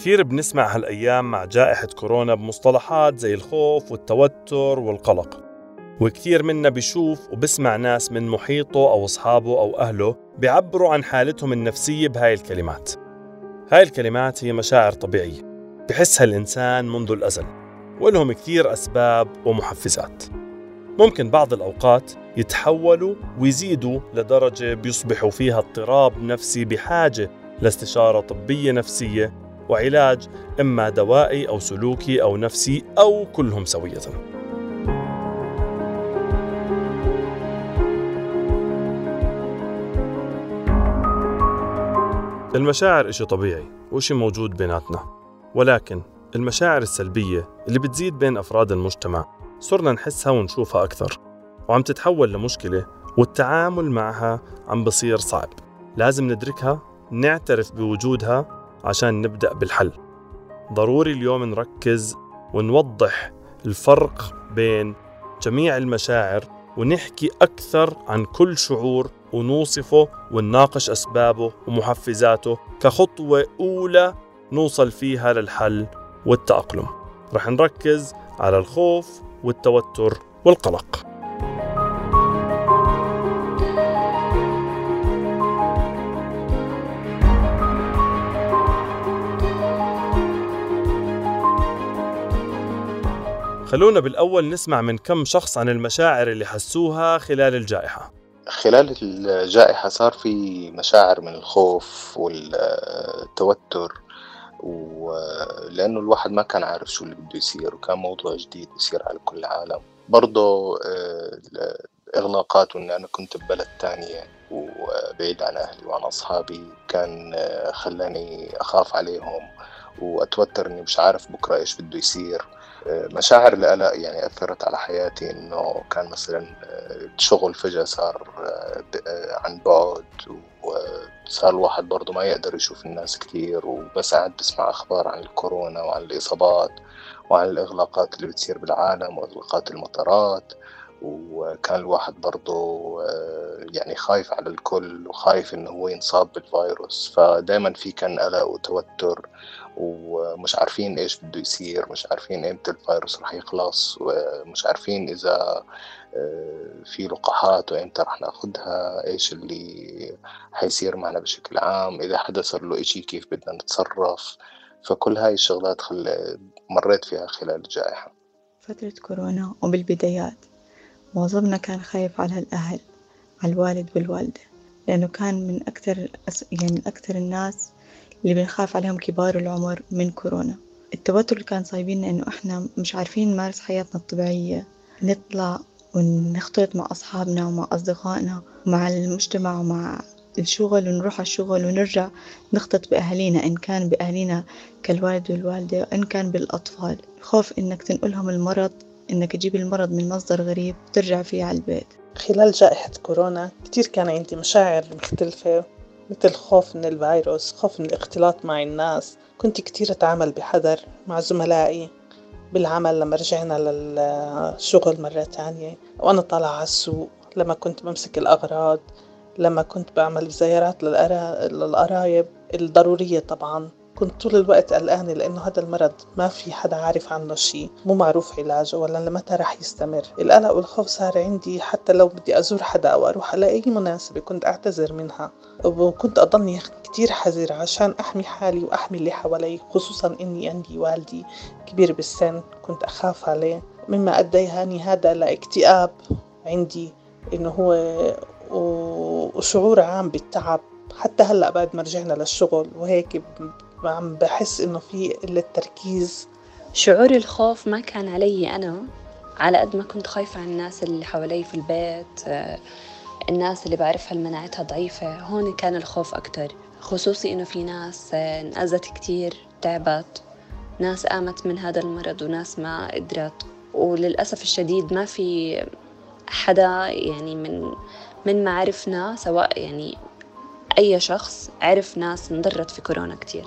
كثير بنسمع هالأيام مع جائحة كورونا بمصطلحات زي الخوف والتوتر والقلق. وكثير منا بيشوف وبسمع ناس من محيطه أو أصحابه أو أهله بيعبروا عن حالتهم النفسية بهاي الكلمات. هاي الكلمات هي مشاعر طبيعية بحسها الإنسان منذ الأزل ولهم كثير أسباب ومحفزات. ممكن بعض الأوقات يتحولوا ويزيدوا لدرجة بيصبحوا فيها اضطراب نفسي بحاجة لاستشارة طبية نفسية وعلاج إما دوائي أو سلوكي أو نفسي أو كلهم سوية. المشاعر إشي طبيعي وإشي موجود بيناتنا ولكن المشاعر السلبية اللي بتزيد بين أفراد المجتمع صرنا نحسها ونشوفها أكثر وعم تتحول لمشكلة والتعامل معها عم بصير صعب. لازم ندركها نعترف بوجودها عشان نبدأ بالحل. ضروري اليوم نركز ونوضح الفرق بين جميع المشاعر ونحكي أكثر عن كل شعور ونوصفه ونناقش أسبابه ومحفزاته كخطوة أولى نوصل فيها للحل والتأقلم. رح نركز على الخوف والتوتر والقلق. خلونا بالأول نسمع من كم شخص عن المشاعر اللي حسوها خلال الجائحة. خلال الجائحة صار في مشاعر من الخوف والتوتر ولأنه الواحد ما كان عارف شو اللي بده يصير وكان موضوع جديد يصير على كل العالم. برضه الإغلاقات وإن أنا كنت ببلد تانية وبعيد عن أهلي وعن أصحابي كان خلاني أخاف عليهم وأتوتر إني مش عارف بكرة إيش بده يصير. مشاعر القلق يعني أثرت على حياتي إنه كان مثلا الشغل فجأة صار عن بعد وصار الواحد برضه ما يقدر يشوف الناس كتير وبس قاعد بسمع أخبار عن الكورونا وعن الإصابات وعن الإغلاقات اللي بتصير بالعالم وإغلاقات المطارات. وكان الواحد برضه يعني خايف على الكل وخايف إنه هو ينصاب بالفيروس. فدائما في كان قلق وتوتر ومش عارفين إيش بده يصير مش عارفين إمتى الفيروس رح يخلص ومش عارفين إذا في لقاحات وإمتى رح ناخدها إيش اللي حيصير معنا بشكل عام إذا حدا صار له إشي كيف بدنا نتصرف. فكل هاي الشغلات خل... مريت فيها خلال الجائحة. فترة كورونا وبالبدايات. معظمنا كان خايف على الأهل على الوالد والوالدة لأنه كان من أكثر يعني من الناس اللي بنخاف عليهم كبار العمر من كورونا. التوتر اللي كان صايبيننا إنه إحنا مش عارفين نمارس حياتنا الطبيعية نطلع ونختلط مع أصحابنا ومع أصدقائنا ومع المجتمع ومع الشغل ونروح على الشغل ونرجع نختلط بأهالينا إن كان بأهالينا كالوالد والوالدة وإن كان بالأطفال. خوف إنك تنقلهم المرض إنك تجيب المرض من مصدر غريب وترجع فيه على البيت. خلال جائحة كورونا كتير كان عندي مشاعر مختلفة مثل خوف من الفيروس خوف من الاختلاط مع الناس. كنت كتير أتعامل بحذر مع زملائي بالعمل لما رجعنا للشغل مرة تانية. وأنا طالعة على السوق لما كنت بمسك الأغراض لما كنت بعمل زيارات للقرايب الضرورية طبعا. كنت طول الوقت قلقانة لأنه هذا المرض ما في حدا عارف عنه شيء مو معروف علاجه ولا لمتى رح يستمر. القلق والخوف صار عندي حتى لو بدي أزور حدا أو أروح على أي مناسبة كنت أعتذر منها. وكنت أضلني كتير حذرة عشان أحمي حالي وأحمي اللي حوالي خصوصا إني عندي والدي كبير بالسن كنت أخاف عليه. مما أديهاني هذا لاكتئاب عندي إنه هو وشعور عام بالتعب. حتى هلأ بعد ما رجعنا للشغل وهيك عم بحس إنه في قلة تركيز شعور الخوف ما كان علي أنا على قد ما كنت خايفة على الناس اللي حوالي في البيت الناس اللي بعرفها مناعتها ضعيفة. هون كان الخوف أكتر خصوصي إنه في ناس انأذت كتير تعبت ناس قامت من هذا المرض وناس ما قدرت. وللأسف الشديد ما في حدا يعني من من معارفنا سواء يعني أي شخص عرف ناس انضرت في كورونا كتير.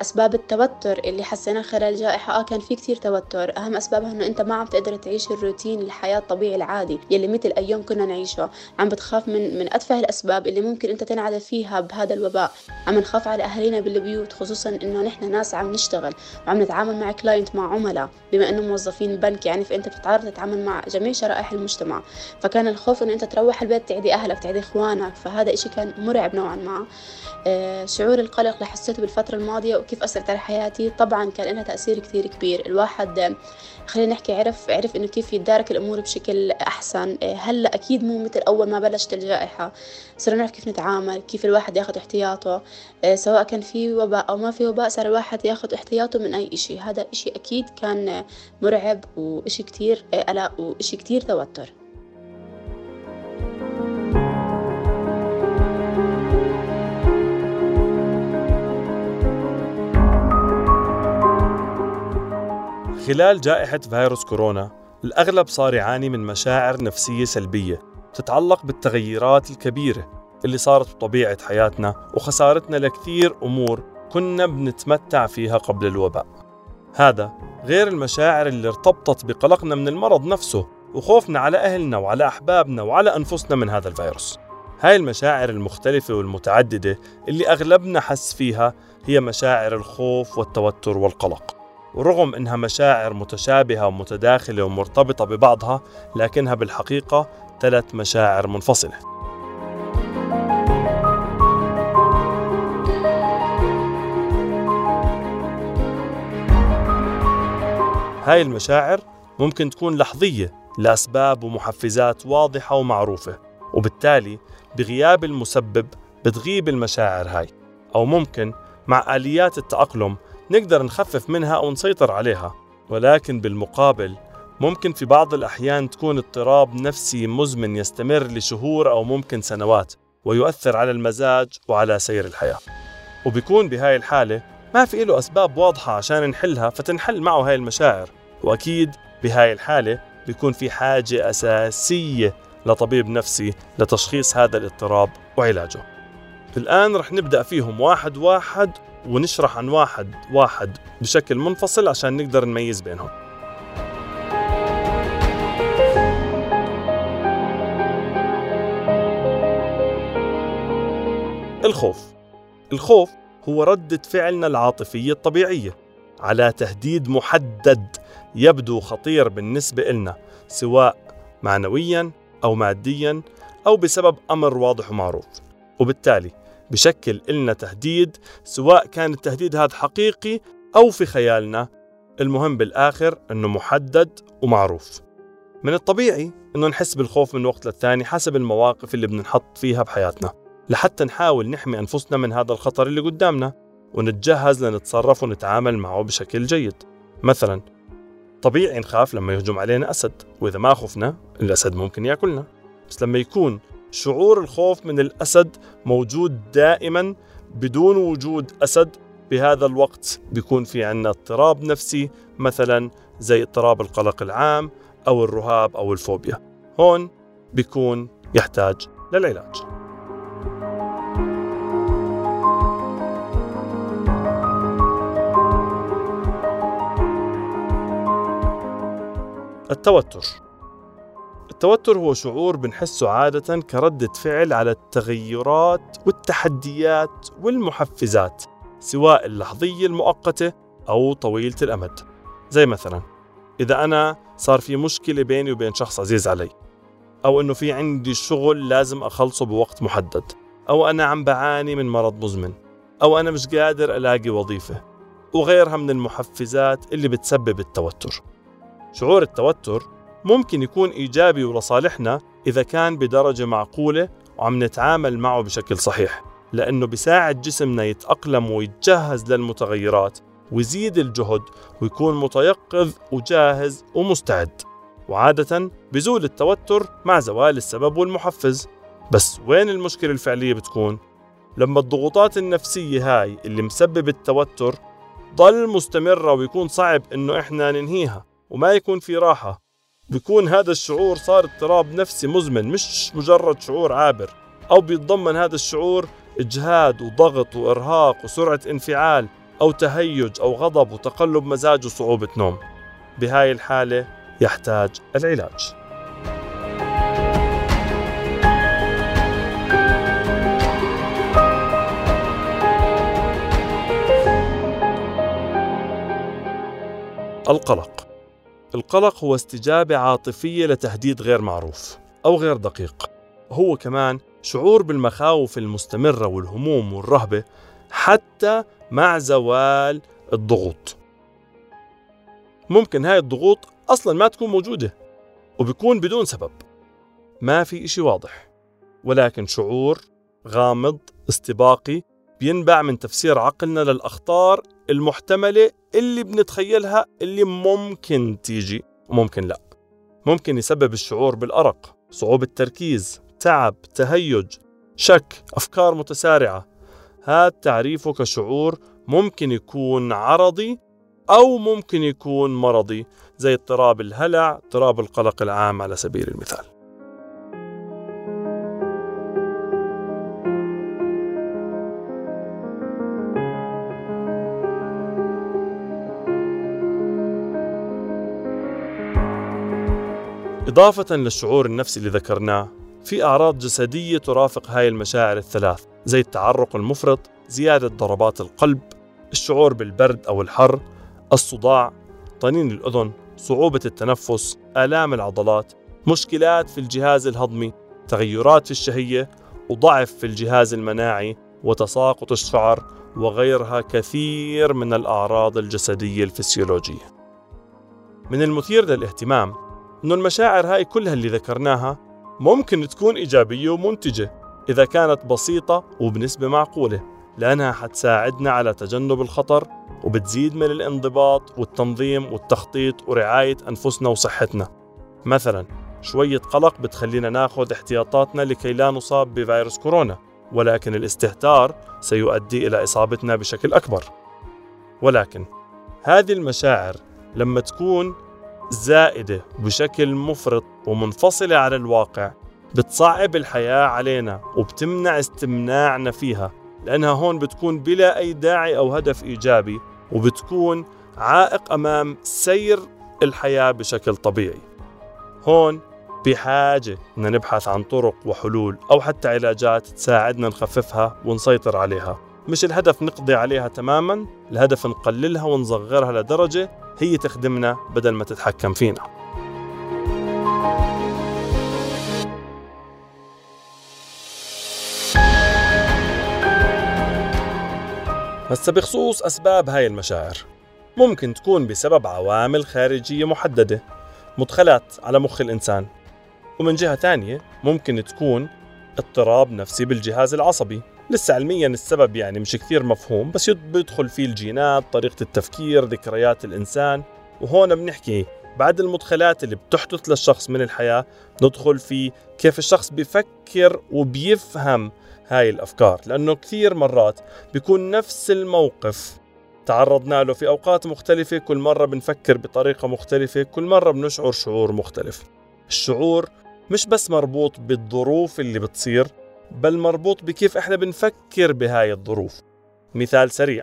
أسباب التوتر اللي حسيناه خلال الجائحة. آه كان في كتير توتر. أهم أسبابها إنه أنت ما عم تقدر تعيش الروتين الحياة الطبيعي العادي يلي مثل أيام كنا نعيشه. عم بتخاف من من أتفه الأسباب اللي ممكن أنت تنعدى فيها بهذا الوباء. عم نخاف على أهالينا بالبيوت خصوصا إنه نحن ناس عم نشتغل وعم نتعامل مع كلاينت مع عملاء بما إنه موظفين بنك. يعني فأنت بتتعرض تتعامل مع جميع شرائح المجتمع. فكان الخوف إنه أنت تروح البيت تعدي أهلك تعدي إخوانك. فهذا إشي كان مرعب نوعا ما. آه، شعور القلق اللي حسيته بالفترة الماضية. وكيف أثرت على حياتي؟ طبعا كان لها تأثير كثير كبير. الواحد خلينا نحكي عرف عرف إنه كيف يتدارك الأمور بشكل أحسن. آه، هلأ أكيد مو مثل أول ما بلشت الجائحة. صرنا نعرف كيف نتعامل كيف الواحد ياخذ احتياطه. آه، سواء كان في وباء أو ما في وباء صار الواحد ياخذ احتياطه من أي إشي. هذا إشي أكيد كان مرعب وإشي كتير قلق وإشي كتير توتر. خلال جائحة فيروس كورونا الأغلب صار يعاني من مشاعر نفسية سلبية تتعلق بالتغيرات الكبيرة اللي صارت بطبيعة حياتنا وخسارتنا لكثير أمور كنا بنتمتع فيها قبل الوباء. هذا غير المشاعر اللي ارتبطت بقلقنا من المرض نفسه وخوفنا على أهلنا وعلى أحبابنا وعلى أنفسنا من هذا الفيروس. هاي المشاعر المختلفة والمتعددة اللي أغلبنا حس فيها هي مشاعر الخوف والتوتر والقلق. ورغم إنها مشاعر متشابهة ومتداخلة ومرتبطة ببعضها لكنها بالحقيقة ثلاث مشاعر منفصلة. هاي المشاعر ممكن تكون لحظية لأسباب ومحفزات واضحة ومعروفة وبالتالي بغياب المسبب بتغيب المشاعر هاي أو ممكن مع آليات التأقلم نقدر نخفف منها أو نسيطر عليها ولكن بالمقابل ممكن في بعض الأحيان تكون اضطراب نفسي مزمن يستمر لشهور أو ممكن سنوات ويؤثر على المزاج وعلى سير الحياة. وبيكون بهاي الحالة ما في له أسباب واضحة عشان نحلها فتنحل معه هاي المشاعر. وأكيد بهاي الحالة بيكون في حاجة أساسية لطبيب نفسي لتشخيص هذا الاضطراب وعلاجه. الآن رح نبدأ فيهم واحد واحد ونشرح عن واحد واحد بشكل منفصل عشان نقدر نميز بينهم. الخوف. الخوف هو ردة فعلنا العاطفية الطبيعية على تهديد محدد يبدو خطير بالنسبة إلنا سواء معنويا أو ماديا أو بسبب أمر واضح ومعروف. وبالتالي بشكل إلنا تهديد سواء كان التهديد هذا حقيقي أو في خيالنا. المهم بالآخر أنه محدد ومعروف. من الطبيعي أنه نحس بالخوف من وقت للثاني حسب المواقف اللي بننحط فيها بحياتنا. لحتى نحاول نحمي أنفسنا من هذا الخطر اللي قدامنا ونتجهز لنتصرف ونتعامل معه بشكل جيد. مثلا طبيعي نخاف لما يهجم علينا أسد وإذا ما خفنا الأسد ممكن يأكلنا. بس لما يكون شعور الخوف من الأسد موجود دائما بدون وجود أسد. بهذا الوقت بيكون في عنا اضطراب نفسي مثلا زي اضطراب القلق العام أو الرهاب أو الفوبيا. هون بيكون يحتاج للعلاج. التوتر. التوتر هو شعور بنحسه عادة كردة فعل على التغيرات والتحديات والمحفزات سواء اللحظية المؤقتة أو طويلة الأمد. زي مثلا إذا أنا صار في مشكلة بيني وبين شخص عزيز علي أو إنه في عندي شغل لازم أخلصه بوقت محدد أو أنا عم بعاني من مرض مزمن أو أنا مش قادر ألاقي وظيفة وغيرها من المحفزات اللي بتسبب التوتر. شعور التوتر ممكن يكون إيجابي ولصالحنا إذا كان بدرجة معقولة وعم نتعامل معه بشكل صحيح لأنه بيساعد جسمنا يتأقلم ويتجهز للمتغيرات ويزيد الجهد ويكون متيقظ وجاهز ومستعد. وعادة بزول التوتر مع زوال السبب والمحفز. بس وين المشكلة الفعلية بتكون؟ لما الضغوطات النفسية هاي اللي مسبب التوتر ضل مستمرة ويكون صعب إنه إحنا ننهيها وما يكون في راحة. بيكون هذا الشعور صار اضطراب نفسي مزمن مش مجرد شعور عابر أو بيتضمن هذا الشعور إجهاد وضغط وإرهاق وسرعة انفعال أو تهيج أو غضب وتقلب مزاج وصعوبة نوم. بهاي الحالة يحتاج العلاج. القلق. القلق هو استجابة عاطفية لتهديد غير معروف أو غير دقيق. هو كمان شعور بالمخاوف المستمرة والهموم والرهبة حتى مع زوال الضغوط. ممكن هاي الضغوط أصلا ما تكون موجودة وبيكون بدون سبب. ما في إشي واضح ولكن شعور غامض استباقي بينبع من تفسير عقلنا للأخطار المحتملة اللي بنتخيلها اللي ممكن تيجي وممكن لا. ممكن يسبب الشعور بالأرق صعوبة تركيز تعب تهيج شك أفكار متسارعة. هذا تعريفه كشعور ممكن يكون عرضي أو ممكن يكون مرضي زي اضطراب الهلع اضطراب القلق العام على سبيل المثال. إضافة للشعور النفسي اللي ذكرناه في أعراض جسدية ترافق هاي المشاعر الثلاث زي التعرق المفرط زيادة ضربات القلب الشعور بالبرد أو الحر الصداع طنين الأذن صعوبة التنفس آلام العضلات مشكلات في الجهاز الهضمي تغيرات في الشهية وضعف في الجهاز المناعي وتساقط الشعر وغيرها كثير من الأعراض الجسدية الفسيولوجية. من المثير للاهتمام أن المشاعر هاي كلها اللي ذكرناها ممكن تكون إيجابية ومنتجة إذا كانت بسيطة وبنسبة معقولة لأنها حتساعدنا على تجنب الخطر وبتزيد من الانضباط والتنظيم والتخطيط ورعاية أنفسنا وصحتنا. مثلا شوية قلق بتخلينا ناخذ احتياطاتنا لكي لا نصاب بفيروس كورونا ولكن الاستهتار سيؤدي إلى إصابتنا بشكل أكبر. ولكن هذه المشاعر لما تكون زائدة بشكل مفرط ومنفصلة عن الواقع بتصعب الحياة علينا وبتمنع استمناعنا فيها لأنها هون بتكون بلا أي داعي أو هدف إيجابي وبتكون عائق أمام سير الحياة بشكل طبيعي. هون بحاجة أن نبحث عن طرق وحلول أو حتى علاجات تساعدنا نخففها ونسيطر عليها. مش الهدف نقضي عليها تماما الهدف نقللها ونصغرها لدرجة هي تخدمنا بدل ما تتحكم فينا. هسا بخصوص أسباب هاي المشاعر. ممكن تكون بسبب عوامل خارجية محددة مدخلات على مخ الإنسان. ومن جهة تانية ممكن تكون اضطراب نفسي بالجهاز العصبي. لسه علميا السبب يعني مش كثير مفهوم بس بيدخل فيه الجينات طريقة التفكير ذكريات الإنسان وهون بنحكي بعد المدخلات اللي بتحدث للشخص من الحياة ندخل في كيف الشخص بيفكر وبيفهم هاي الأفكار لأنه كثير مرات بيكون نفس الموقف. تعرضنا له في أوقات مختلفة كل مرة بنفكر بطريقة مختلفة كل مرة بنشعر شعور مختلف. الشعور مش بس مربوط بالظروف اللي بتصير بل مربوط بكيف إحنا بنفكر بهاي الظروف. مثال سريع.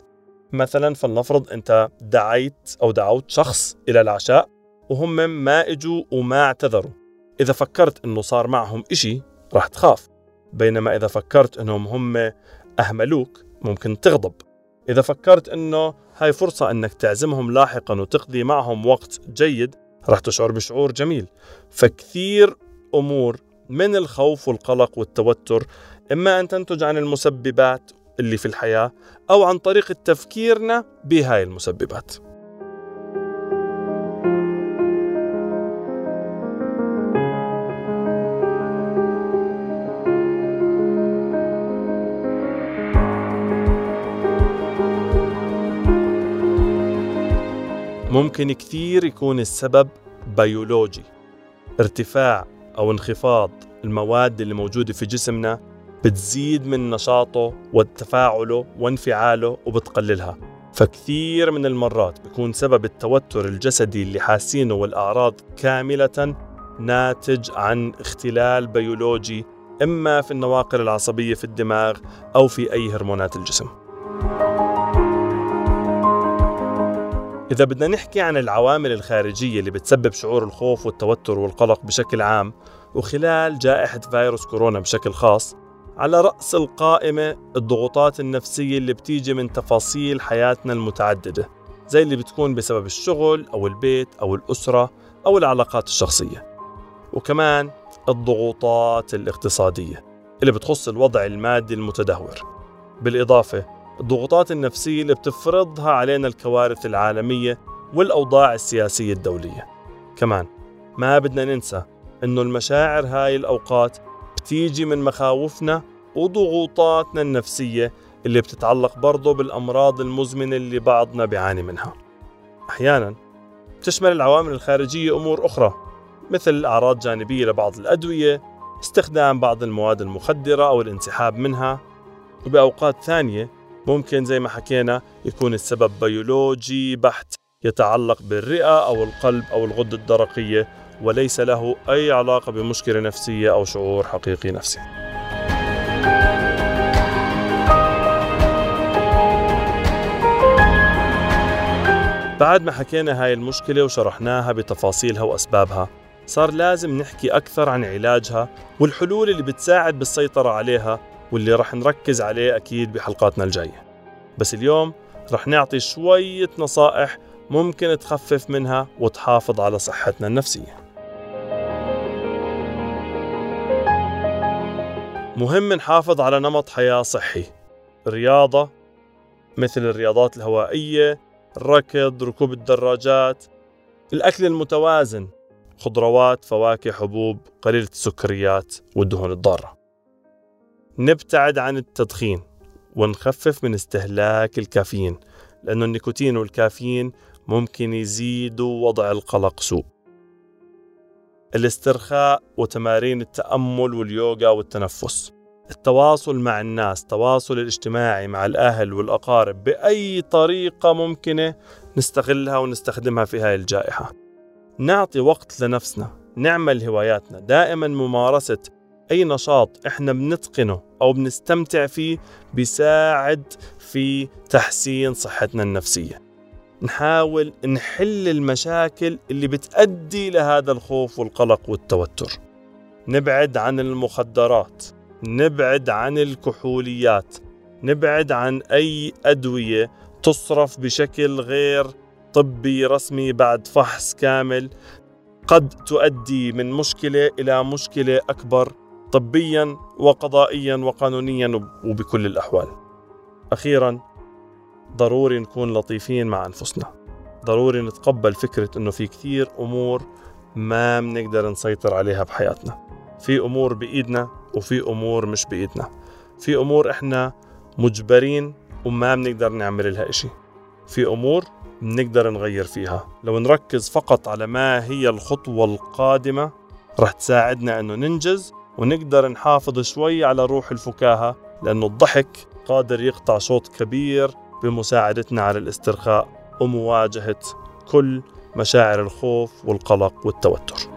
مثلا فلنفرض أنت دعيت أو دعوت شخص إلى العشاء وهم ما إجوا وما اعتذروا. إذا فكرت إنه صار معهم إشي راح تخاف. بينما إذا فكرت إنهم هم أهملوك ممكن تغضب. إذا فكرت إنه هاي فرصة إنك تعزمهم لاحقا وتقضي معهم وقت جيد راح تشعر بشعور جميل. فكثير أمور من الخوف والقلق والتوتر إما أن تنتج عن المسببات اللي في الحياة أو عن طريقة تفكيرنا بهاي المسببات. ممكن كثير يكون السبب بيولوجي ارتفاع أو انخفاض المواد اللي موجودة في جسمنا بتزيد من نشاطه وتفاعله وانفعاله وبتقللها. فكثير من المرات بيكون سبب التوتر الجسدي اللي حاسينه والأعراض كاملة ناتج عن اختلال بيولوجي إما في النواقل العصبية في الدماغ أو في أي هرمونات الجسم. إذا بدنا نحكي عن العوامل الخارجية اللي بتسبب شعور الخوف والتوتر والقلق بشكل عام وخلال جائحة فيروس كورونا بشكل خاص على رأس القائمة الضغوطات النفسية اللي بتيجي من تفاصيل حياتنا المتعددة زي اللي بتكون بسبب الشغل أو البيت أو الأسرة أو العلاقات الشخصية وكمان الضغوطات الاقتصادية اللي بتخص الوضع المادي المتدهور. بالإضافة الضغوطات النفسية اللي بتفرضها علينا الكوارث العالمية والأوضاع السياسية الدولية. كمان ما بدنا ننسى إنه المشاعر هاي الأوقات بتيجي من مخاوفنا وضغوطاتنا النفسية اللي بتتعلق برضه بالأمراض المزمنة اللي بعضنا بيعاني منها. أحيانا تشمل العوامل الخارجية أمور أخرى مثل أعراض جانبية لبعض الأدوية استخدام بعض المواد المخدرة أو الانسحاب منها وبأوقات ثانية ممكن زي ما حكينا يكون السبب بيولوجي بحت يتعلق بالرئة أو القلب أو الغدة الدرقية وليس له أي علاقة بمشكلة نفسية أو شعور حقيقي نفسي. بعد ما حكينا هاي المشكلة وشرحناها بتفاصيلها وأسبابها صار لازم نحكي أكثر عن علاجها والحلول اللي بتساعد بالسيطرة عليها واللي رح نركز عليه أكيد بحلقاتنا الجاية. بس اليوم رح نعطي شوية نصائح ممكن تخفف منها وتحافظ على صحتنا النفسية. مهم نحافظ على نمط حياة صحي. رياضة مثل الرياضات الهوائية الركض ركوب الدراجات الأكل المتوازن خضروات فواكه حبوب قليلة السكريات والدهون الضارة. نبتعد عن التدخين ونخفف من استهلاك الكافيين لأنه النيكوتين والكافيين ممكن يزيدوا وضع القلق سوء. الاسترخاء وتمارين التأمل واليوغا والتنفس. التواصل مع الناس التواصل الاجتماعي مع الأهل والأقارب بأي طريقة ممكنة نستغلها ونستخدمها في هاي الجائحة. نعطي وقت لنفسنا نعمل هواياتنا. دائما ممارسة أي نشاط إحنا بنتقنه أو بنستمتع فيه بيساعد في تحسين صحتنا النفسية. نحاول نحل المشاكل اللي بتأدي لهذا الخوف والقلق والتوتر. نبعد عن المخدرات نبعد عن الكحوليات نبعد عن أي أدوية تصرف بشكل غير طبي رسمي بعد فحص كامل قد تؤدي من مشكلة إلى مشكلة أكبر طبيا وقضائيا وقانونيا وبكل الأحوال. أخيرا ضروري نكون لطيفين مع أنفسنا. ضروري نتقبل فكرة أنه في كثير أمور ما بنقدر نسيطر عليها بحياتنا. في أمور بإيدنا وفي أمور مش بإيدنا. في أمور إحنا مجبرين وما بنقدر نعمل لها إشي. في أمور بنقدر نغير فيها. لو نركز فقط على ما هي الخطوة القادمة رح تساعدنا أنه ننجز ونقدر نحافظ شوي على روح الفكاهة لأنه الضحك قادر يقطع شوط كبير بمساعدتنا على الاسترخاء ومواجهة كل مشاعر الخوف والقلق والتوتر.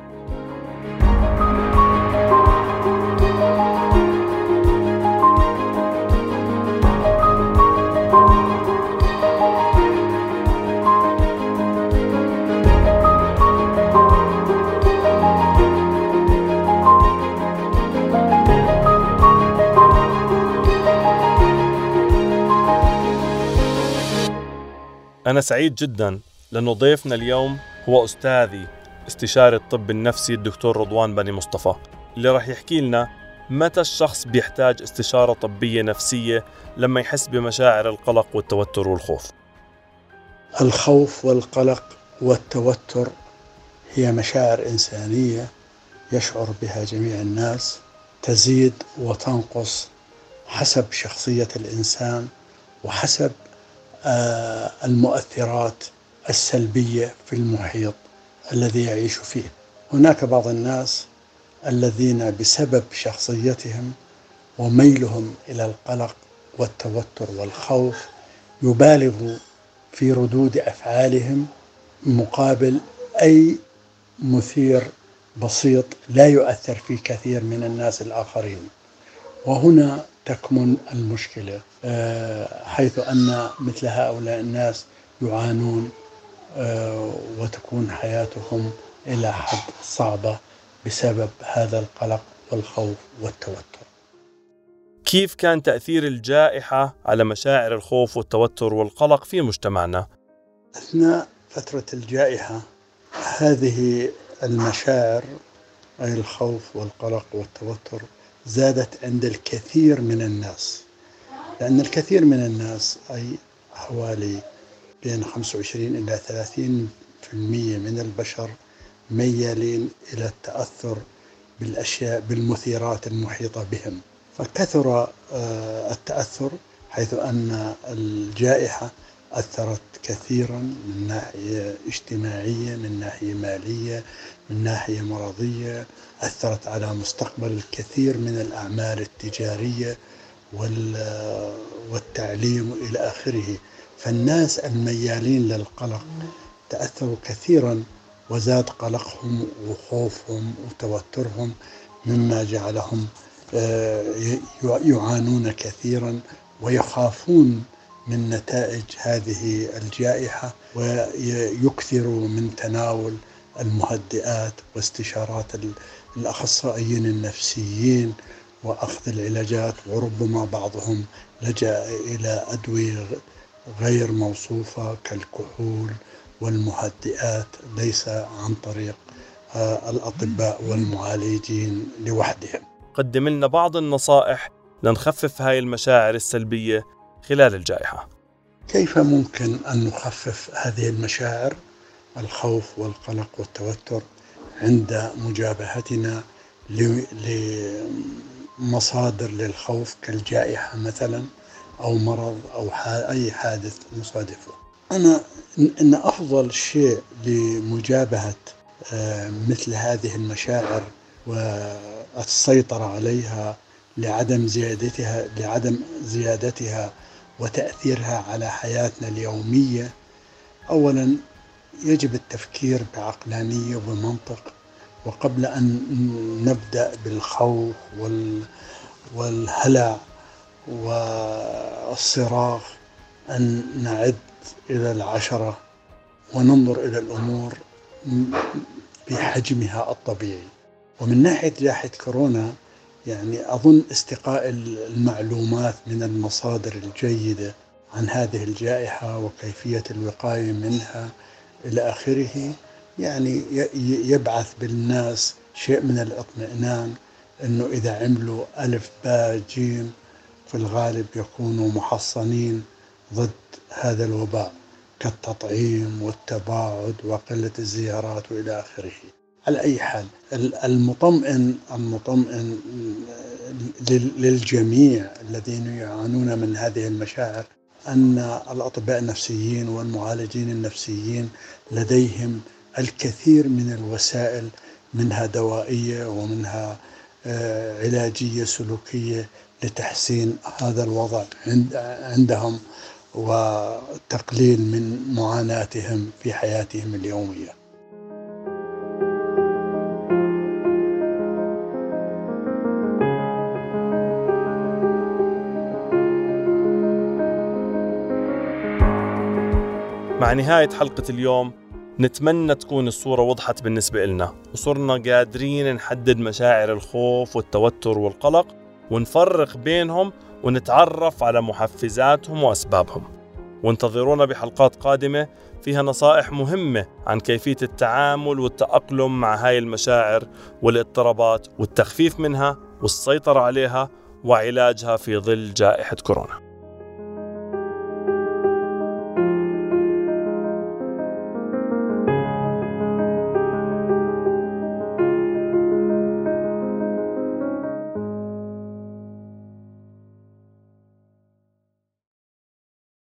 أنا سعيد جدا لأنه ضيفنا اليوم هو أستاذي استشاري الطب النفسي الدكتور رضوان بني مصطفى اللي راح يحكي لنا متى الشخص بيحتاج استشارة طبية نفسية لما يحس بمشاعر القلق والتوتر والخوف. الخوف والقلق والتوتر هي مشاعر إنسانية يشعر بها جميع الناس تزيد وتنقص حسب شخصية الإنسان وحسب المؤثرات السلبية في المحيط الذي يعيش فيه. هناك بعض الناس الذين بسبب شخصيتهم وميلهم إلى القلق والتوتر والخوف يبالغوا في ردود أفعالهم مقابل أي مثير بسيط لا يؤثر في كثير من الناس الآخرين. وهنا تكمن المشكلة آه، حيث أن مثل هؤلاء الناس يعانون آه، وتكون حياتهم إلى حد صعبة بسبب هذا القلق والخوف والتوتر كيف كان تأثير الجائحة على مشاعر الخوف والتوتر والقلق في مجتمعنا؟ أثناء فترة الجائحة هذه المشاعر أي الخوف والقلق والتوتر زادت عند الكثير من الناس. لأن الكثير من الناس أي حوالي بين 25 إلى 30 في المية من البشر ميالين إلى التأثر بالأشياء بالمثيرات المحيطة بهم. فكثر آه، التأثر حيث أن الجائحة أثرت كثيرا من ناحية اجتماعية من ناحية مالية من ناحية مرضية. أثرت على مستقبل الكثير من الأعمال التجارية والتعليم إلى آخره. فالناس الميالين للقلق تأثروا كثيرا وزاد قلقهم وخوفهم وتوترهم مما جعلهم آه، يعانون كثيرا ويخافون من نتائج هذه الجائحة ويكثروا من تناول المهدئات واستشارات الأخصائيين النفسيين وأخذ العلاجات وربما بعضهم لجأ إلى أدوية غير موصوفة كالكحول والمهدئات ليس عن طريق آه، الأطباء والمعالجين لوحدهم. قدم لنا بعض النصائح لنخفف هاي المشاعر السلبية خلال الجائحة. كيف ممكن أن نخفف هذه المشاعر الخوف والقلق والتوتر عند مجابهتنا لمصادر للخوف كالجائحة مثلا أو مرض أو أي حادث مصادفه أنا إن أفضل شيء لمجابهة آه، مثل هذه المشاعر والسيطرة عليها لعدم زيادتها لعدم زيادتها وتأثيرها على حياتنا اليومية. أولا يجب التفكير بعقلانية وبمنطق وقبل أن نبدأ بالخوف والهلع والصراخ أن نعد إلى العشرة وننظر إلى الأمور بحجمها الطبيعي. ومن ناحية جائحة كورونا يعني أظن استقاء المعلومات من المصادر الجيدة عن هذه الجائحة وكيفية الوقاية منها إلى آخره يعني يبعث بالناس شيء من الاطمئنان أنه إذا عملوا ألف باء جيم في الغالب يكونوا محصنين ضد هذا الوباء كالتطعيم والتباعد وقلة الزيارات وإلى آخره. على أي حال المطمئن المطمئن للجميع الذين يعانون من هذه المشاعر أن الأطباء النفسيين والمعالجين النفسيين لديهم الكثير من الوسائل منها دوائية ومنها آه، علاجية سلوكية لتحسين هذا الوضع عندهم وتقليل من معاناتهم في حياتهم اليومية. مع نهاية حلقة اليوم نتمنى تكون الصورة وضحت بالنسبة لنا وصرنا قادرين نحدد مشاعر الخوف والتوتر والقلق ونفرق بينهم ونتعرف على محفزاتهم وأسبابهم. وانتظرونا بحلقات قادمة فيها نصائح مهمة عن كيفية التعامل والتأقلم مع هاي المشاعر والاضطرابات والتخفيف منها والسيطرة عليها وعلاجها في ظل جائحة كورونا.